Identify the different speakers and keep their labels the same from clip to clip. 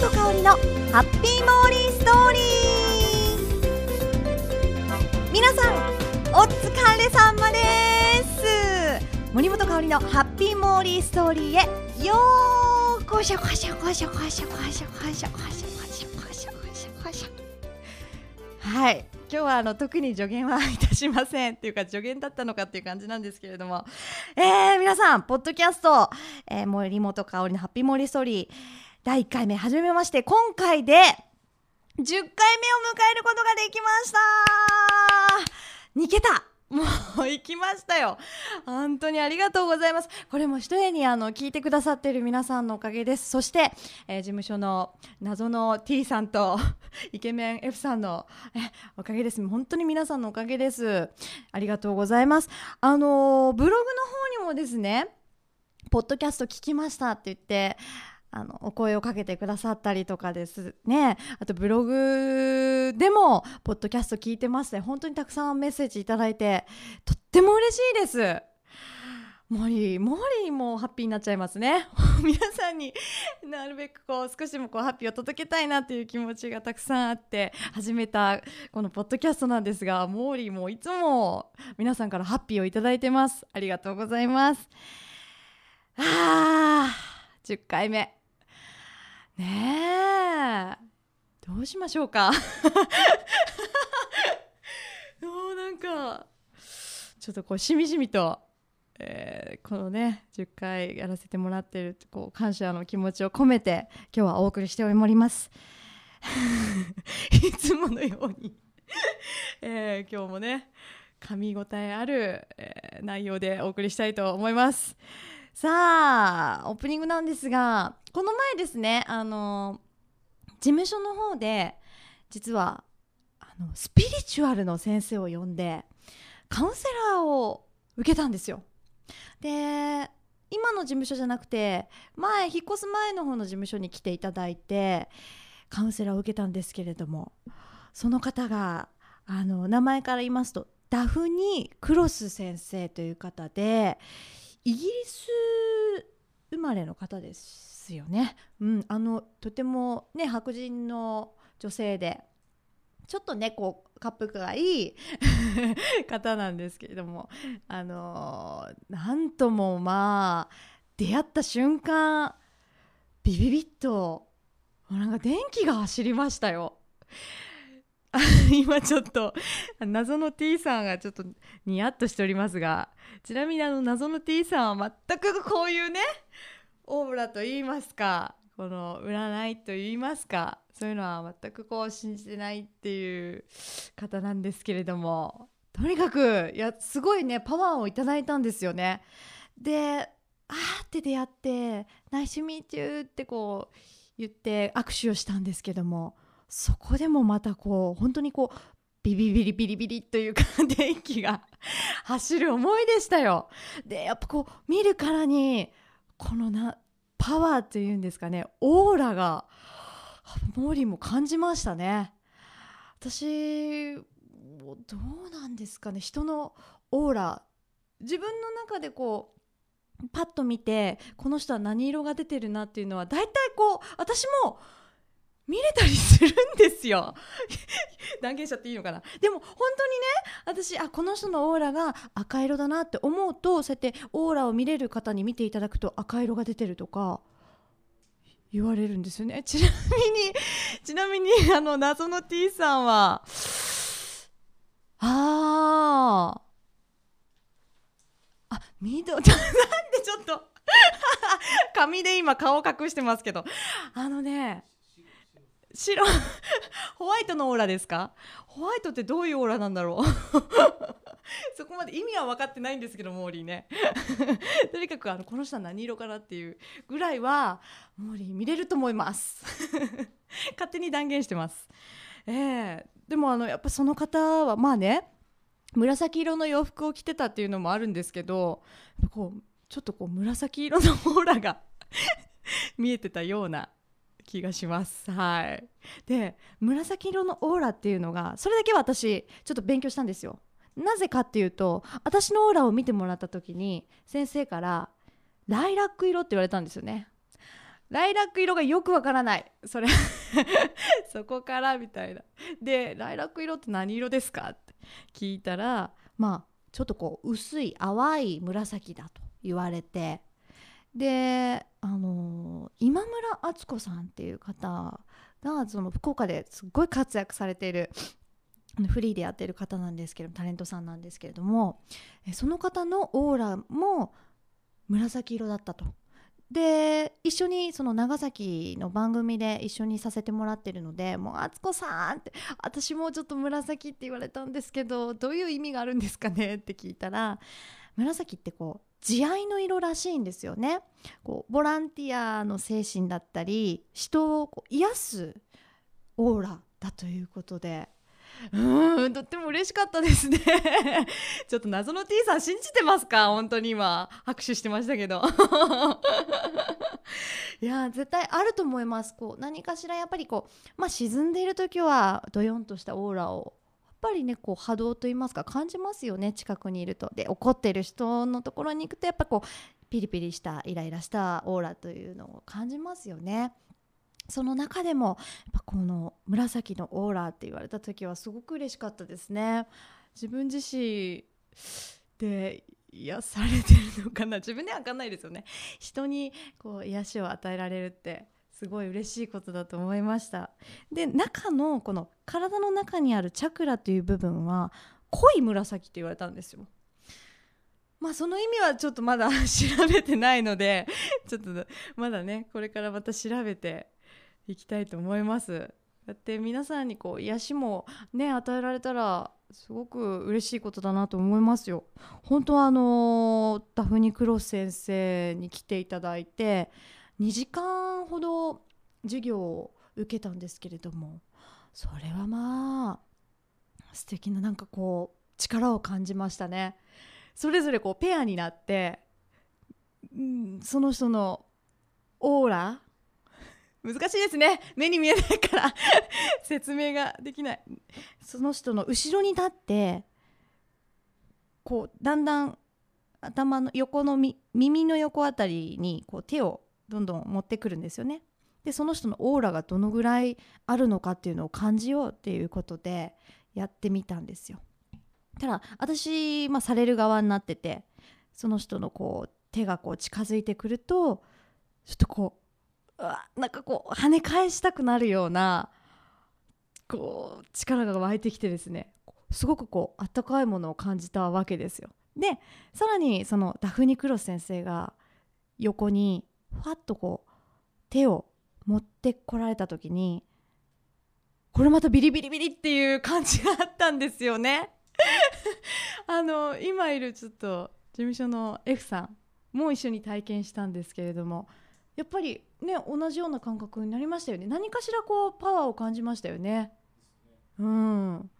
Speaker 1: 本香里のハッピーモーリーストーリー。皆さんお疲れ様です。森本香里のハッピーモーリーストーリーへ。ようこしょこしょこしょこしょこしょこしょこしょこしょこしょこしょこしょ。はい。今日はあの特に助言はいたしませんっていうか助言だったのかっていう感じなんですけれども、えー、皆さんポッドキャスト、えー、森本香里のハッピーモーリーストーリー第1回目始めまして今回で10回目を迎えることができました。2桁。もう行きましたよ。本当にありがとうございます。これも一重にあの聞いてくださっている皆さんのおかげです。そして、えー、事務所の謎の T さんと イケメン F さんのえおかげです。本当に皆さんのおかげです。ありがとうございます。あのブログの方にもですねポッドキャスト聞きましたって言ってあのお声をかけてくださったりとかです。ね。あとブログでもポッドキャスト聞いてますね。本当にたくさんメッセージいただいてとっても嬉しいです。モリーモリーもハッピーになっちゃいますね。皆さんになるべくこう少しもこうハッピーを届けたいなっていう気持ちがたくさんあって始めたこのポッドキャストなんですがモーリーもいつも皆さんからハッピーをいただいてます。ありがとうございます。あー10回目。ねえ。どうしましょうか。もうなんかちょっとこうしみじみと、えー、このね10回やらせてもらってるこう感謝の気持ちを込めて今日はお送りしております。いつものように えー、今日もね噛み応えある、えー、内容でお送りしたいと思います。さあオープニングなんですがこの前ですねあの事務所の方で実はあのスピリチュアルの先生を呼んでカウンセラーを受けたんですよ。で今の事務所じゃなくて前引っ越す前の方の事務所に来ていただいてカウンセラーを受けたんですけれどもその方があの名前から言いますとダフニ・クロス先生という方でイギリス生まれの方ですよね。うん、あのとてもね白人の女性でちょっとねこう滑腹がいい 方なんですけれどもあのなんともまあ出会った瞬間ビビビッとなんか電気が走りましたよ。今ちょっと謎の T さんがちょっとニヤッとしておりますがちなみにあの謎の T さんは全くこういうねオーラと言いますかこの占いと言いますかそういうのは全くこう信じてないっていう方なんですけれどもとにかくいやすごいねパワーをいただいたんですよね。であーって出会って「ナイスミーチュー」ってこう言って握手をしたんですけどもそこでもまたこう本当にこうビビビリビリビリというか 電気が走る思いでしたよ。でやっぱこう見るからにこのなパワーっていうんですかねオーラがモーリーも感じましたね。私どうなんですかね人のオーラ自分の中でこうパッと見てこの人は何色が出てるなっていうのは大体こう私も見れたりするんですよ。断言しちゃっていいのかな？でも本当にね私あこの人のオーラが赤色だなって思うとそうやってオーラを見れる方に見ていただくと赤色が出てるとか言われるんですよね。ちなみにちなみにあの謎の T さんはああ緑 なんでちょっと。髪で今顔隠してますけど。あのね白 ホワイトのオーラですか？ホワイトってどういうオーラなんだろう？そこまで意味は分かってないんですけどモーリーね。とにかくあのこの人は何色かなっていうぐらいはモーリー見れると思います。勝手に断言してます。えー、でもあのやっぱその方はまあね紫色の洋服を着てたっていうのもあるんですけどこうちょっとこう紫色のオーラが見えてたような気がします。はい、で紫色のオーラっていうのがそれだけは私ちょっと勉強したんですよ。なぜかっていうと私のオーラを見てもらった時に先生からライラック色って言われたんですよね。ライラック色がよくわからないそれ そこからみたいなでライラック色って何色ですかって聞いたらまあちょっとこう薄い淡い紫だと言われてであの今村敦子さんっていう方がその福岡ですっごい活躍されているフリーでやってる方なんですけどタレントさんなんですけれどもその方のオーラも紫色だったと。で一緒にその長崎の番組で一緒にさせてもらってるので「もう敦子さん」って「私もちょっと紫って言われたんですけどどういう意味があるんですかね?」って聞いたら紫ってこう慈愛の色らしいんですよね。こうボランティアの精神だったり人をこう癒すオーラだということで。うんとっても嬉しかったですね。ちょっと謎の T さん信じてますか？本当に今。拍手してましたけど。いや絶対あると思います。こう何かしらやっぱりこうまあ沈んでいる時はドヨンとしたオーラをぱりねこう波動と言いますか感じますよね近くにいると。で怒ってる人のところに行くとやっぱこうピリピリしたイライラしたオーラというのを感じますよね。その中でもやっぱこの紫のオーラって言われた時はすごく嬉しかったですね。自分自身で癒されてるのかな。自分では分かんないですよね。人にこう癒しを与えられるって。すごい嬉しいことだと思いました。で中のこの体の中にあるチャクラという部分は濃い紫って言われたんですよ。まあその意味はちょっとまだ 調べてないのでちょっとまだねこれからまた調べていきたいと思います。だって皆さんにこう癒しもね与えられたらすごく嬉しいことだなと思いますよ。本当はあのダフニ・クロス先生に来ていただいて2時間ほど授業を受けたんですけれどもそれはまあ素敵ななんかこう力を感じましたね。それぞれこうペアになって、うん、その人のオーラ 難しいですね。目に見えないから 説明ができない。その人の後ろに立ってこうだんだん頭の横の耳の横あたりにこう手をどんどん持ってくるんですよねでその人のオーラがどのぐらいあるのかっていうのを感じようっていうことでやってみたんですよただ私、まあ、される側になっててその人のこう手がこう近づいてくるとちょっとこううわなんかこう跳ね返したくなるようなこう力が湧いてきてですねすごくこうあったかいものを感じたわけですよ。でさらにそのダフニ・クロス先生が横にふわっとこう手を持ってこられた時にこれまたビリビリビリっていう感じがあったんですよね。あの今いるちょっと事務所の F さんも一緒に体験したんですけれどもやっぱりね同じような感覚になりましたよね。何かしらこうパワーを感じましたよね。うん。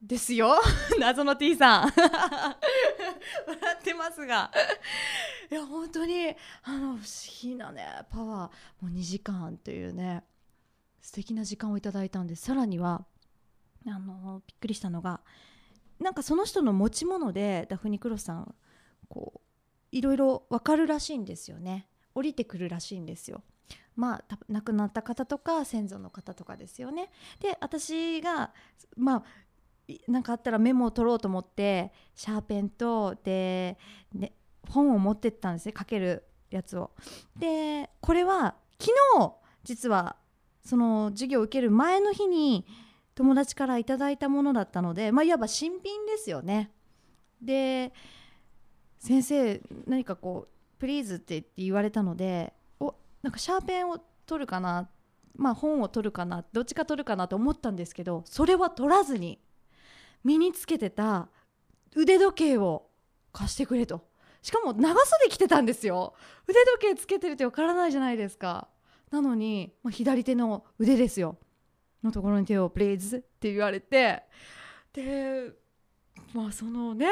Speaker 1: ですよ。謎の T さん。笑ってますが。いや本当にあの不思議なねパワーもう2時間というね素敵な時間をいただいたんでさらにはあのびっくりしたのがなんかその人の持ち物でダフニ・クロスさんこういろいろ分かるらしいんですよね降りてくるらしいんですよ。まあ、亡くなった方とか先祖の方とかですよね。で私がまあ何かあったらメモを取ろうと思ってシャーペンとで、ね、本を持ってったんですね書けるやつを。でこれは昨日実はその授業を受ける前の日に友達からいただいたものだったので、まあ、いわば新品ですよね。で先生何かこうプリーズって言われたのでおなんかシャーペンを取るかなまあ本を取るかなどっちか取るかなと思ったんですけどそれは取らずに身につけてた腕時計を貸してくれとしかも長袖着てたんですよ。腕時計つけてるってわからないじゃないですか。なのに、まあ、左手の腕ですよ。のところに手をプレイズって言われて。でまあそのね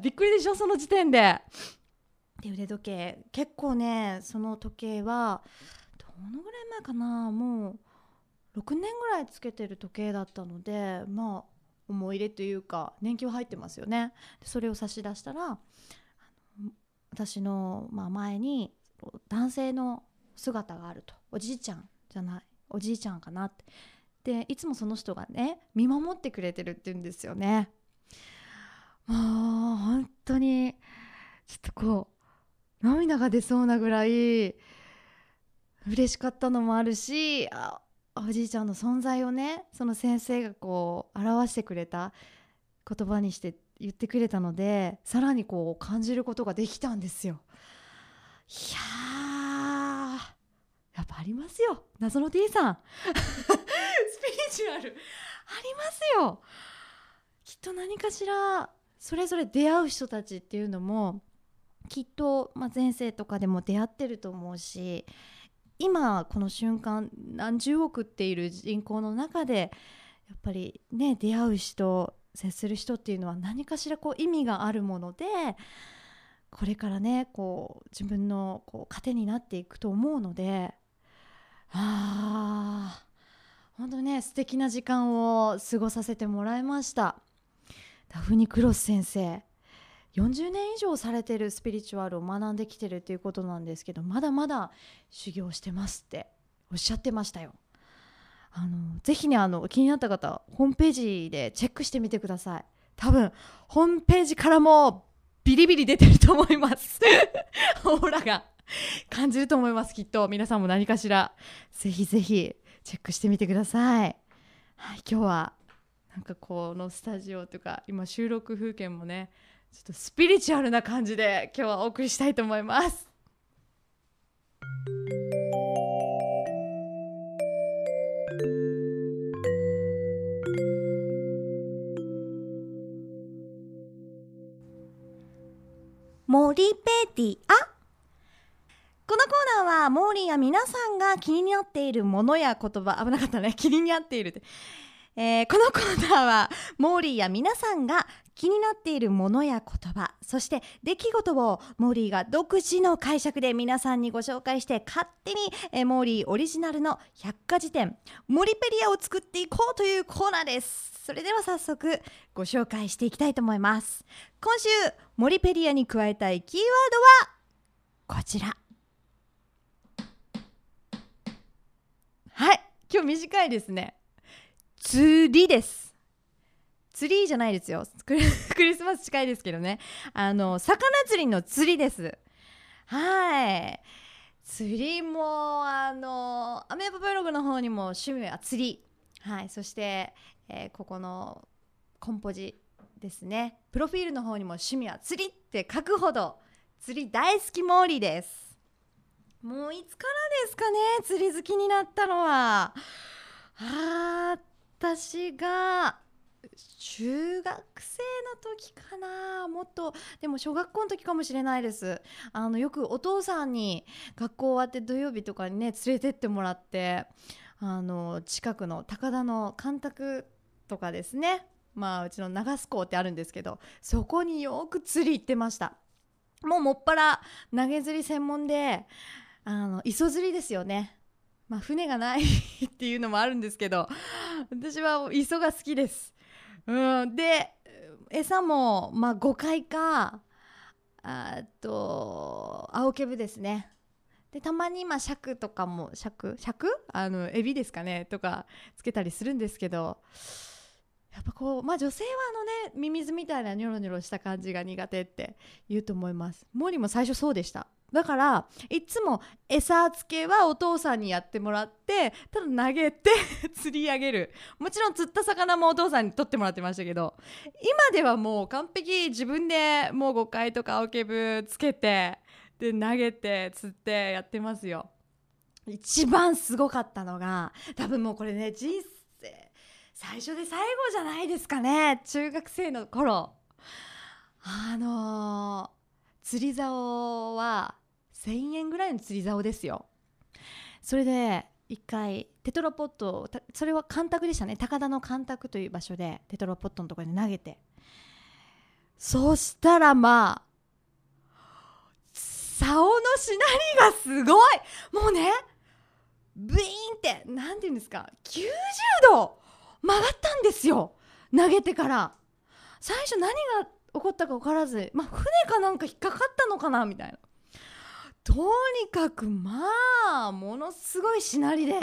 Speaker 1: びっくりでしょその時点で。で腕時計。結構ねその時計はどのぐらい前かな。もう6年ぐらいつけてる時計だったのでまあ思い入れというか年季は入ってますよね。それを差し出したら私の、まあ、前に男性の姿があると。おじいちゃんじゃない。おじいちゃんかなって。でいつもその人がね見守ってくれてるって言うんですよね。もう本当にちょっとこう涙が出そうなぐらい嬉しかったのもあるしあおじいちゃんの存在をねその先生がこう表してくれた言葉にして言ってくれたのでさらにこう感じることができたんですよ。いややっぱありますよ。謎の D さん。スピリチュアル。ありますよ。きっと何かしらそれぞれ出会う人たちっていうのもきっと、まあ、前世とかでも出会ってると思うし今この瞬間何十億っている人口の中でやっぱりね出会う人接する人っていうのは何かしらこう意味があるものでこれからねこう自分のこう糧になっていくと思うのであ本当ね素敵な時間を過ごさせてもらいました。ダフニ・クロス先生40年以上されてるスピリチュアルを学んできてるっていうことなんですけどまだまだ修行してますっておっしゃってましたよ。あのぜひねあの気になった方ホームページでチェックしてみてください。多分ホームページからもビリビリ出てると思います。オーラが。感じると思いますきっと。皆さんも何かしら。ぜひぜひチェックしてみてください。はい今日はなんかこのスタジオというか今収録風景もねちょっとスピリチュアルな感じで今日はお送りしたいと思います。モリペディ。アこのコーナーはモーリーや皆さんが気になっているものや言葉。危なかったね。気になっているって。えー、このコーナーはモーリーや皆さんが気になっているものや言葉そして出来事をモーリーが独自の解釈で皆さんにご紹介して勝手に、え、モーリーオリジナルの百科事典モリペリアを作っていこうというコーナーです。それでは早速ご紹介していきたいと思います。今週モリペリアに加えたいキーワードはこちら。はい今日短いですね。釣りです。釣りじゃないですよ。クリスマス近いですけどね。あの魚釣りの釣りです。はい。釣りもあのアメーバブログの方にも趣味は釣り。はい。そして、えー、ここのコンポジですね。プロフィールの方にも趣味は釣りって書くほど釣り大好きモーリーです。もういつからですかね釣り好きになったのは。あ私が中学生の時かなもっと。でも小学校の時かもしれないです。あのよくお父さんに学校終わって土曜日とかにね連れてってもらってあの近くの高田の干拓とかですね。まあうちの長須港ってあるんですけどそこによく釣り行ってました。もうもっぱら投げ釣り専門であの磯釣りですよね。まあ、船がないっていうのもあるんですけど私は磯が好きです。うん、で餌も、まあ、5回かあと青ケブですね。でたまにまあ尺とかも尺尺あのエビですかねとかつけたりするんですけどやっぱこうまあ女性はあのねミミズみたいなニョロニョロした感じが苦手って言うと思います。モーリーも最初そうでしただからいつも餌付けはお父さんにやってもらってただ投げて 釣り上げる。もちろん釣った魚もお父さんに取ってもらってましたけど今ではもう完璧自分でもう5回とか青ケブつけてで投げて釣ってやってますよ。一番すごかったのが多分もうこれね人生最初で最後じゃないですかね中学生の頃。あのー釣り竿は1000円ぐらいの釣り竿ですよ。それで1回テトラポットそれは干拓でしたね。高田の干拓という場所でテトラポットのところに投げて。そしたらまあ竿のしなりがすごい。もうねブイーンって何て言うんですか90度曲がったんですよ。投げてから。最初何が起こったか分からず、まあ、船かなんか引っかかったのかなみたいな。とにかくまあものすごいしなりで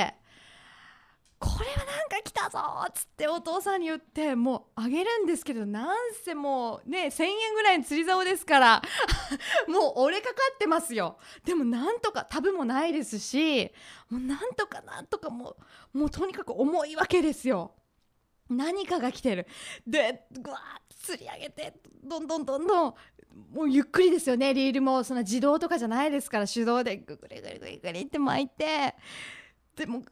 Speaker 1: これはなんか来たぞっつってお父さんに言ってもうあげるんですけどなんせもうね1,000円ぐらいの釣り竿ですから もう折れかかってますよ。でもなんとかタブもないですしもうなんとかなんとかもうもうとにかく重いわけですよ。何かが来てるでぐわーっと釣り上げてどんどんどんどんもうゆっくりですよねリールもそんな自動とかじゃないですから手動でぐぐりぐりぐりぐりって巻いてでも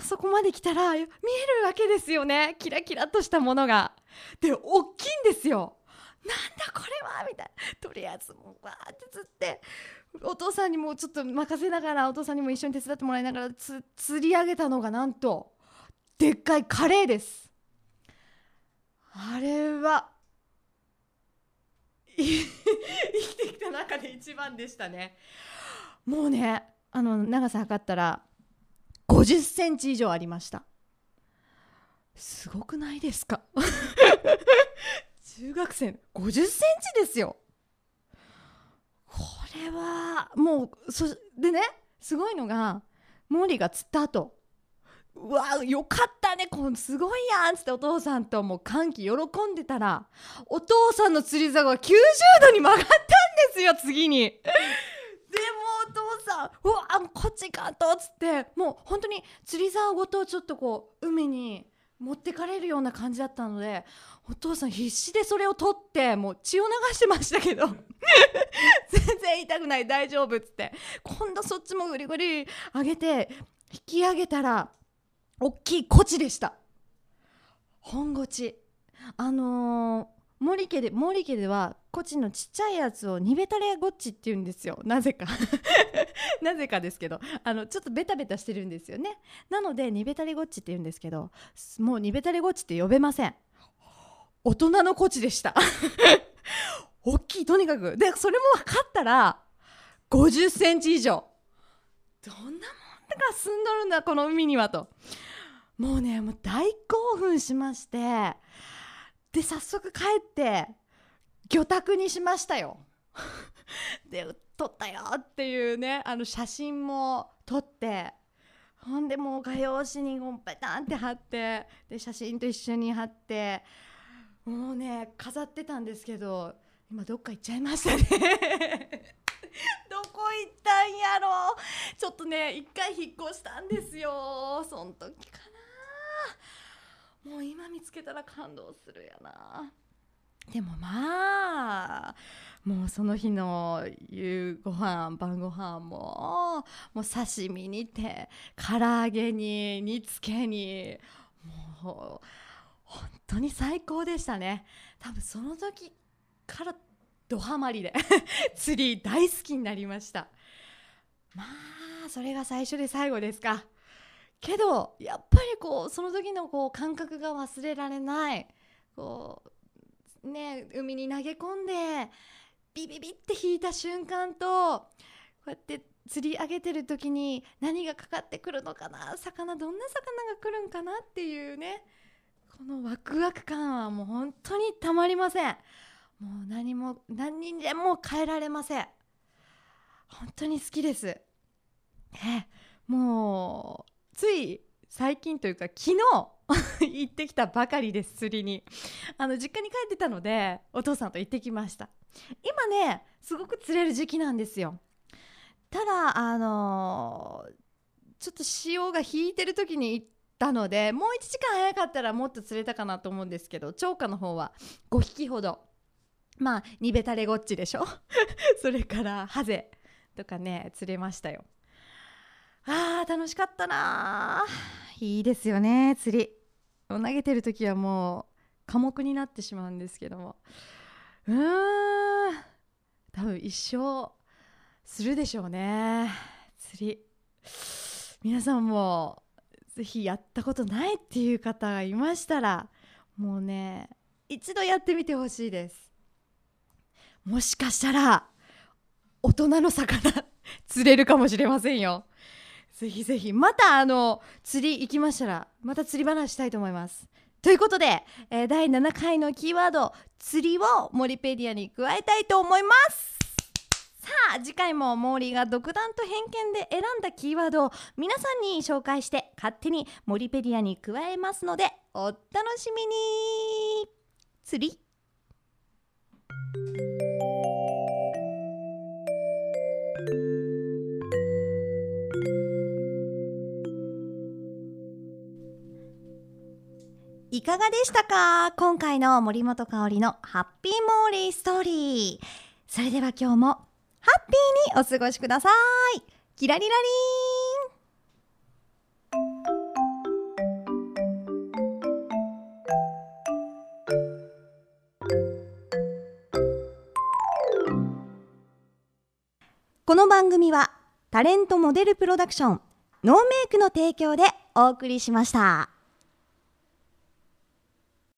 Speaker 1: そこまで来たら見えるわけですよねキラキラとしたものが。で大きいんですよ。なんだこれはみたいなとりあえずもうわーって釣ってお父さんにもちょっと任せながらお父さんにも一緒に手伝ってもらいながらつ釣り上げたのがなんとでっかいカレーですあれは 生きてきた中で一番でしたね。もうねあの長さ測ったら50センチ以上ありました。すごくないですか？中学生50センチですよ。これはもうそでねすごいのがモーリーが釣った後。うわよかったね。このすごいやん。っつってお父さんともう歓喜喜んでたらお父さんの釣り竿が90度に曲がったんですよ次に。でもお父さんうわこっちかとっつってもう本当に釣り竿ごとちょっとこう海に持ってかれるような感じだったのでお父さん必死でそれを取ってもう血を流してましたけど。全然痛くない。大丈夫。っつって。今度そっちもぐりぐり上げて引き上げたら大きいコチでした。本ゴチあのー森家で森家ではコチのちっちゃいやつをニベタレゴッチって言うんですよ。なぜか。なぜかですけど。あのちょっとベタベタしてるんですよね。なのでニベタレゴッチって言うんですけどもうニベタレゴッチって呼べません。大人のコチでした。大きい。とにかく。でそれも分かったら50センチ以上。どんなもんが住んどるんだこの海にはと。もうねもう大興奮しましてで早速帰って魚拓にしましたよ。で撮ったよっていうねあの写真も撮ってほんでもう画用紙にこうペタンって貼ってで写真と一緒に貼ってもうね飾ってたんですけど今どっか行っちゃいましたね。どこ行ったんやろ？ちょっとね一回引っ越したんですよ。そん時かなもう今見つけたら感動するやな。でもまあもうその日の夕ご飯晩ご飯ももう刺身にて唐揚げに煮つけにもう本当に最高でしたね。多分その時からドハマりで 釣り大好きになりました。まあそれが最初で最後ですか。けどやっぱりこうその時のこう感覚が忘れられない。こうね海に投げ込んでビビビって引いた瞬間とこうやって釣り上げてる時に何がかかってくるのかな魚どんな魚が来るんかなっていうねこのワクワク感はもう本当にたまりません。もう何も何にでも変えられません。本当に好きです。えもうつい最近というか昨日 行ってきたばかりです釣りに。あの実家に帰ってたのでお父さんと行ってきました。今ねすごく釣れる時期なんですよ。ただあのー、ちょっと潮が引いてる時に行ったのでもう1時間早かったらもっと釣れたかなと思うんですけど釣果の方は5匹ほど。まあニベタレゴッチでしょ？それからハゼとかね釣れましたよ。あー楽しかったな。いいですよね釣り。投げてる時はもう科目になってしまうんですけども。うーん。多分一生するでしょうね釣り。皆さんもぜひやったことないっていう方がいましたらもうね一度やってみてほしいです。もしかしたら大人の魚釣れるかもしれませんよ。ぜひぜひまたあの釣り行きましたらまた釣り話したいと思います。ということで、えー、第7回のキーワード釣りをモリペディアに加えたいと思います。さあ次回もモーリーが独断と偏見で選んだキーワードを皆さんに紹介して勝手にモリペディアに加えますのでお楽しみに。釣り。いかがでしたか？今回の森本香里のハッピーモーリーストーリー。それでは今日もハッピーにお過ごしください。キラリラリーンこの番組はタレントモデルプロダクションノーメイクの提供でお送りしました。